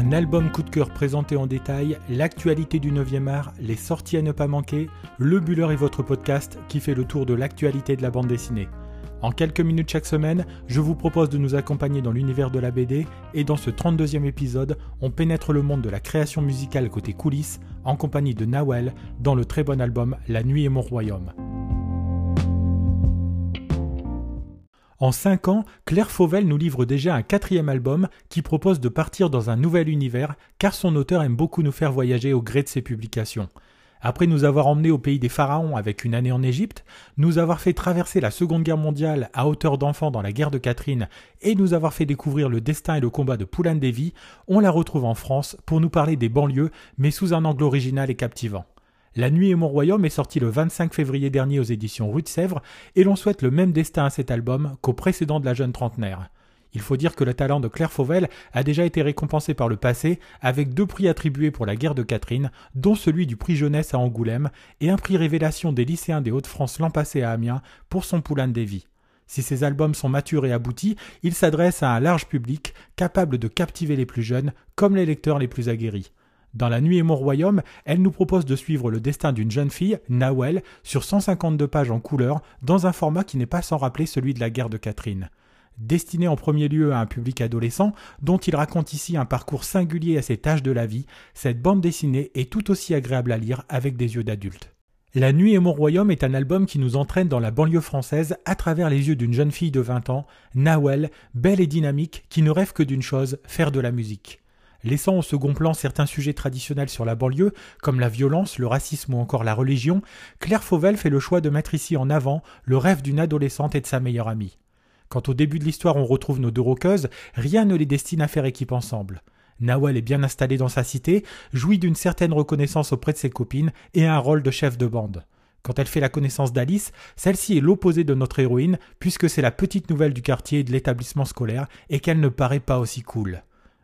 Un album coup de cœur présenté en détail, l'actualité du 9e art, les sorties à ne pas manquer, Le Buller est votre podcast qui fait le tour de l'actualité de la bande dessinée. En quelques minutes chaque semaine, je vous propose de nous accompagner dans l'univers de la BD et dans ce 32e épisode, on pénètre le monde de la création musicale côté coulisses en compagnie de Nawel dans le très bon album La nuit est mon royaume. En 5 ans, Claire Fauvel nous livre déjà un quatrième album qui propose de partir dans un nouvel univers car son auteur aime beaucoup nous faire voyager au gré de ses publications. Après nous avoir emmenés au pays des pharaons avec une année en Égypte, nous avoir fait traverser la Seconde Guerre mondiale à hauteur d'enfant dans la guerre de Catherine et nous avoir fait découvrir le destin et le combat de Poulain Davy, on la retrouve en France pour nous parler des banlieues mais sous un angle original et captivant. La nuit et mon royaume est sorti le 25 février dernier aux éditions Rue de Sèvres et l'on souhaite le même destin à cet album qu'au précédent de la jeune trentenaire. Il faut dire que le talent de Claire Fauvel a déjà été récompensé par le passé avec deux prix attribués pour la guerre de Catherine, dont celui du prix jeunesse à Angoulême et un prix révélation des lycéens des Hauts-de-France l'an passé à Amiens pour son Poulain de Davy. Si ces albums sont matures et aboutis, ils s'adressent à un large public capable de captiver les plus jeunes comme les lecteurs les plus aguerris. Dans La Nuit et mon royaume, elle nous propose de suivre le destin d'une jeune fille, Nawel, sur 152 pages en couleur, dans un format qui n'est pas sans rappeler celui de la guerre de Catherine. Destiné en premier lieu à un public adolescent, dont il raconte ici un parcours singulier à ses tâches de la vie, cette bande dessinée est tout aussi agréable à lire avec des yeux d'adulte. La Nuit et mon royaume est un album qui nous entraîne dans la banlieue française à travers les yeux d'une jeune fille de 20 ans, Nawel, belle et dynamique, qui ne rêve que d'une chose, faire de la musique. Laissant au second plan certains sujets traditionnels sur la banlieue, comme la violence, le racisme ou encore la religion, Claire Fauvel fait le choix de mettre ici en avant le rêve d'une adolescente et de sa meilleure amie. Quand au début de l'histoire on retrouve nos deux roqueuses, rien ne les destine à faire équipe ensemble. Nawal est bien installée dans sa cité, jouit d'une certaine reconnaissance auprès de ses copines et a un rôle de chef de bande. Quand elle fait la connaissance d'Alice, celle-ci est l'opposé de notre héroïne, puisque c'est la petite nouvelle du quartier et de l'établissement scolaire, et qu'elle ne paraît pas aussi cool.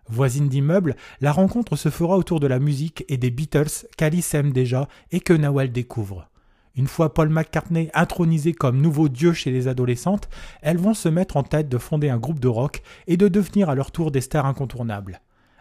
Voisine d'immeuble, la rencontre se fera autour de la musique et des Beatles qu'Alice aime déjà et que Nawal découvre. Une fois Paul McCartney intronisé comme nouveau dieu chez les adolescentes, elles vont se mettre en tête de fonder un groupe de rock et de devenir à leur tour des stars incontournables.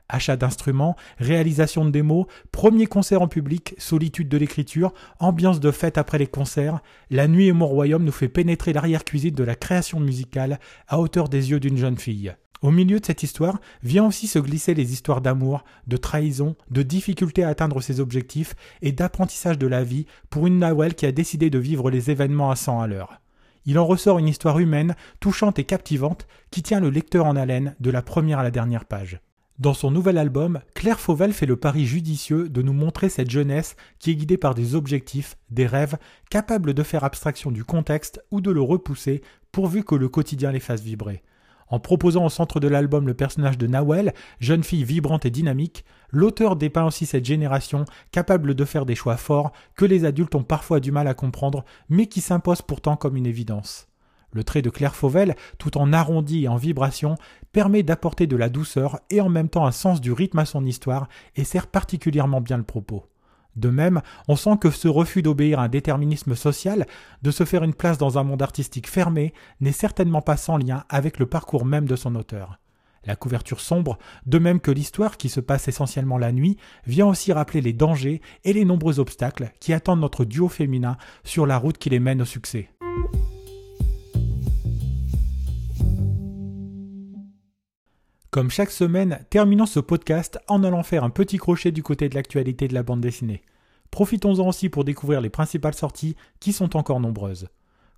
Achat d'instruments, réalisation de démos, premier concert en public, solitude de l'écriture, ambiance de fête après les concerts, La nuit et mon royaume nous fait pénétrer l'arrière-cuisine de la création musicale à hauteur des yeux d'une jeune fille. Au milieu de cette histoire vient aussi se glisser les histoires d'amour, de trahison, de difficulté à atteindre ses objectifs et d'apprentissage de la vie pour une Nawel qui a décidé de vivre les événements à 100 à l'heure. Il en ressort une histoire humaine, touchante et captivante qui tient le lecteur en haleine de la première à la dernière page. Dans son nouvel album, Claire Fauvel fait le pari judicieux de nous montrer cette jeunesse qui est guidée par des objectifs, des rêves, capables de faire abstraction du contexte ou de le repousser pourvu que le quotidien les fasse vibrer. En proposant au centre de l'album le personnage de Nawel, jeune fille vibrante et dynamique, l'auteur dépeint aussi cette génération capable de faire des choix forts que les adultes ont parfois du mal à comprendre, mais qui s'imposent pourtant comme une évidence. Le trait de Claire Fauvel, tout en arrondi et en vibration, permet d'apporter de la douceur et en même temps un sens du rythme à son histoire et sert particulièrement bien le propos. De même, on sent que ce refus d'obéir à un déterminisme social, de se faire une place dans un monde artistique fermé, n'est certainement pas sans lien avec le parcours même de son auteur. La couverture sombre, de même que l'histoire qui se passe essentiellement la nuit, vient aussi rappeler les dangers et les nombreux obstacles qui attendent notre duo féminin sur la route qui les mène au succès. Comme chaque semaine, terminons ce podcast en allant faire un petit crochet du côté de l'actualité de la bande dessinée. Profitons-en aussi pour découvrir les principales sorties qui sont encore nombreuses.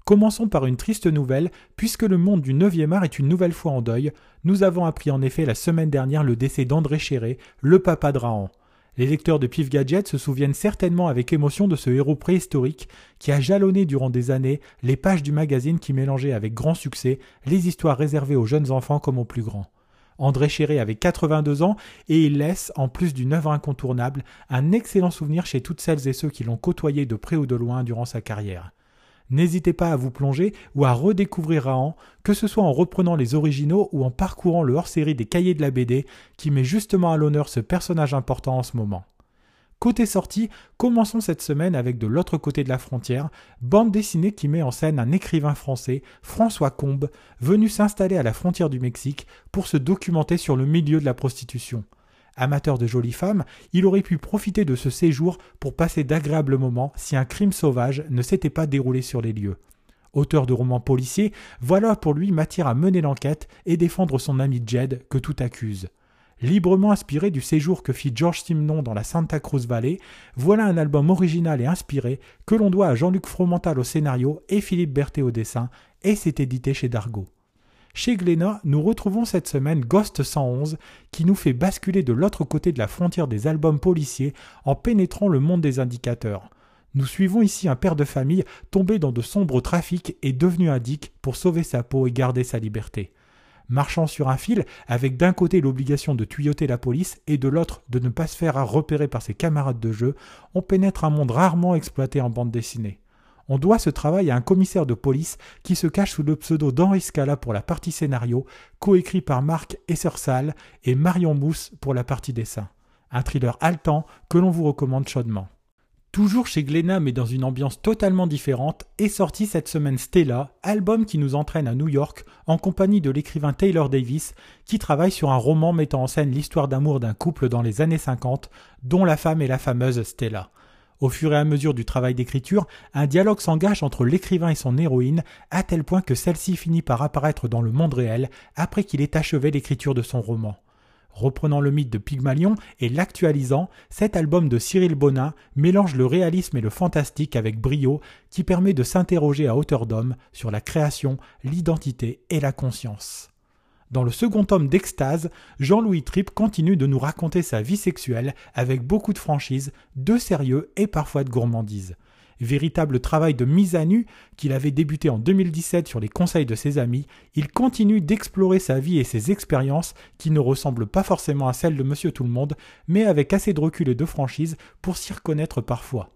Commençons par une triste nouvelle, puisque le monde du 9e art est une nouvelle fois en deuil. Nous avons appris en effet la semaine dernière le décès d'André Chéré, le papa de. Les lecteurs de Pif Gadget se souviennent certainement avec émotion de ce héros préhistorique qui a jalonné durant des années les pages du magazine qui mélangeait avec grand succès les histoires réservées aux jeunes enfants comme aux plus grands. André Chéré avait 82 ans et il laisse, en plus d'une œuvre incontournable, un excellent souvenir chez toutes celles et ceux qui l'ont côtoyé de près ou de loin durant sa carrière. N'hésitez pas à vous plonger ou à redécouvrir Rahan, que ce soit en reprenant les originaux ou en parcourant le hors-série des cahiers de la BD qui met justement à l'honneur ce personnage important en ce moment. Côté sortie, commençons cette semaine avec de l'autre côté de la frontière, bande dessinée qui met en scène un écrivain français, François Combe, venu s'installer à la frontière du Mexique pour se documenter sur le milieu de la prostitution. Amateur de jolies femmes, il aurait pu profiter de ce séjour pour passer d'agréables moments si un crime sauvage ne s'était pas déroulé sur les lieux. Auteur de romans policiers, voilà pour lui matière à mener l'enquête et défendre son ami Jed que tout accuse. Librement inspiré du séjour que fit George Simon dans la Santa Cruz Valley, voilà un album original et inspiré que l'on doit à Jean-Luc Fromental au scénario et Philippe Berthet au dessin, et c'est édité chez Dargaud. Chez Glénat, nous retrouvons cette semaine Ghost 111 qui nous fait basculer de l'autre côté de la frontière des albums policiers en pénétrant le monde des indicateurs. Nous suivons ici un père de famille tombé dans de sombres trafics et devenu indique pour sauver sa peau et garder sa liberté. Marchant sur un fil, avec d'un côté l'obligation de tuyoter la police et de l'autre de ne pas se faire repérer par ses camarades de jeu, on pénètre un monde rarement exploité en bande dessinée. On doit ce travail à un commissaire de police qui se cache sous le pseudo d'Henri Scala pour la partie scénario, coécrit par Marc Essersal et Marion Mousse pour la partie dessin. Un thriller haletant que l'on vous recommande chaudement. Toujours chez Glénat mais dans une ambiance totalement différente, est sorti cette semaine Stella, album qui nous entraîne à New York en compagnie de l'écrivain Taylor Davis qui travaille sur un roman mettant en scène l'histoire d'amour d'un couple dans les années 50 dont la femme est la fameuse Stella. Au fur et à mesure du travail d'écriture, un dialogue s'engage entre l'écrivain et son héroïne, à tel point que celle-ci finit par apparaître dans le monde réel après qu'il ait achevé l'écriture de son roman. Reprenant le mythe de Pygmalion et l'actualisant, cet album de Cyril Bonin mélange le réalisme et le fantastique avec brio qui permet de s'interroger à hauteur d'homme sur la création, l'identité et la conscience. Dans le second tome d'Extase, Jean-Louis Tripp continue de nous raconter sa vie sexuelle avec beaucoup de franchise, de sérieux et parfois de gourmandise. Véritable travail de mise à nu qu'il avait débuté en 2017 sur les conseils de ses amis, il continue d'explorer sa vie et ses expériences qui ne ressemblent pas forcément à celles de Monsieur Tout-le-Monde, mais avec assez de recul et de franchise pour s'y reconnaître parfois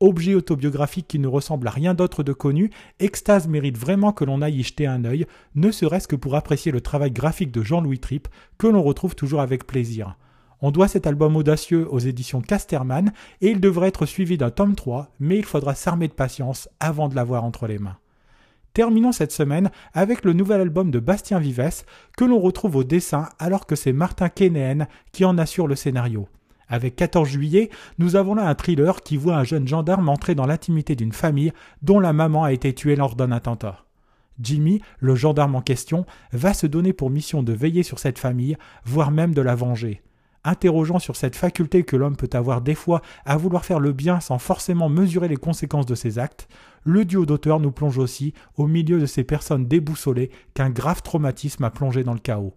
objet autobiographique qui ne ressemble à rien d'autre de connu, Extase mérite vraiment que l'on aille y jeter un œil, ne serait-ce que pour apprécier le travail graphique de Jean-Louis Tripp, que l'on retrouve toujours avec plaisir. On doit cet album audacieux aux éditions Casterman, et il devrait être suivi d'un tome 3, mais il faudra s'armer de patience avant de l'avoir entre les mains. Terminons cette semaine avec le nouvel album de Bastien Vives, que l'on retrouve au dessin alors que c'est Martin Kénéen qui en assure le scénario. Avec 14 juillet, nous avons là un thriller qui voit un jeune gendarme entrer dans l'intimité d'une famille dont la maman a été tuée lors d'un attentat. Jimmy, le gendarme en question, va se donner pour mission de veiller sur cette famille, voire même de la venger. Interrogeant sur cette faculté que l'homme peut avoir des fois à vouloir faire le bien sans forcément mesurer les conséquences de ses actes, le duo d'auteurs nous plonge aussi au milieu de ces personnes déboussolées qu'un grave traumatisme a plongé dans le chaos.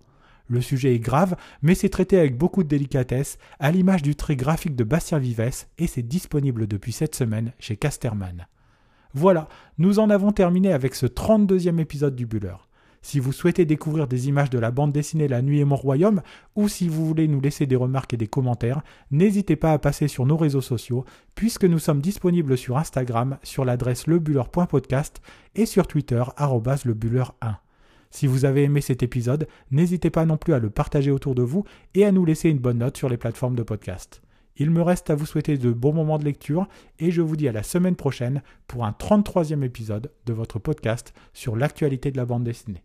Le sujet est grave, mais c'est traité avec beaucoup de délicatesse, à l'image du trait graphique de Bastien Vives, et c'est disponible depuis cette semaine chez Casterman. Voilà, nous en avons terminé avec ce 32e épisode du Buller. Si vous souhaitez découvrir des images de la bande dessinée La Nuit et mon royaume, ou si vous voulez nous laisser des remarques et des commentaires, n'hésitez pas à passer sur nos réseaux sociaux, puisque nous sommes disponibles sur Instagram sur l'adresse lebuller.podcast et sur Twitter lebuller1. Si vous avez aimé cet épisode, n'hésitez pas non plus à le partager autour de vous et à nous laisser une bonne note sur les plateformes de podcast. Il me reste à vous souhaiter de bons moments de lecture et je vous dis à la semaine prochaine pour un 33e épisode de votre podcast sur l'actualité de la bande dessinée.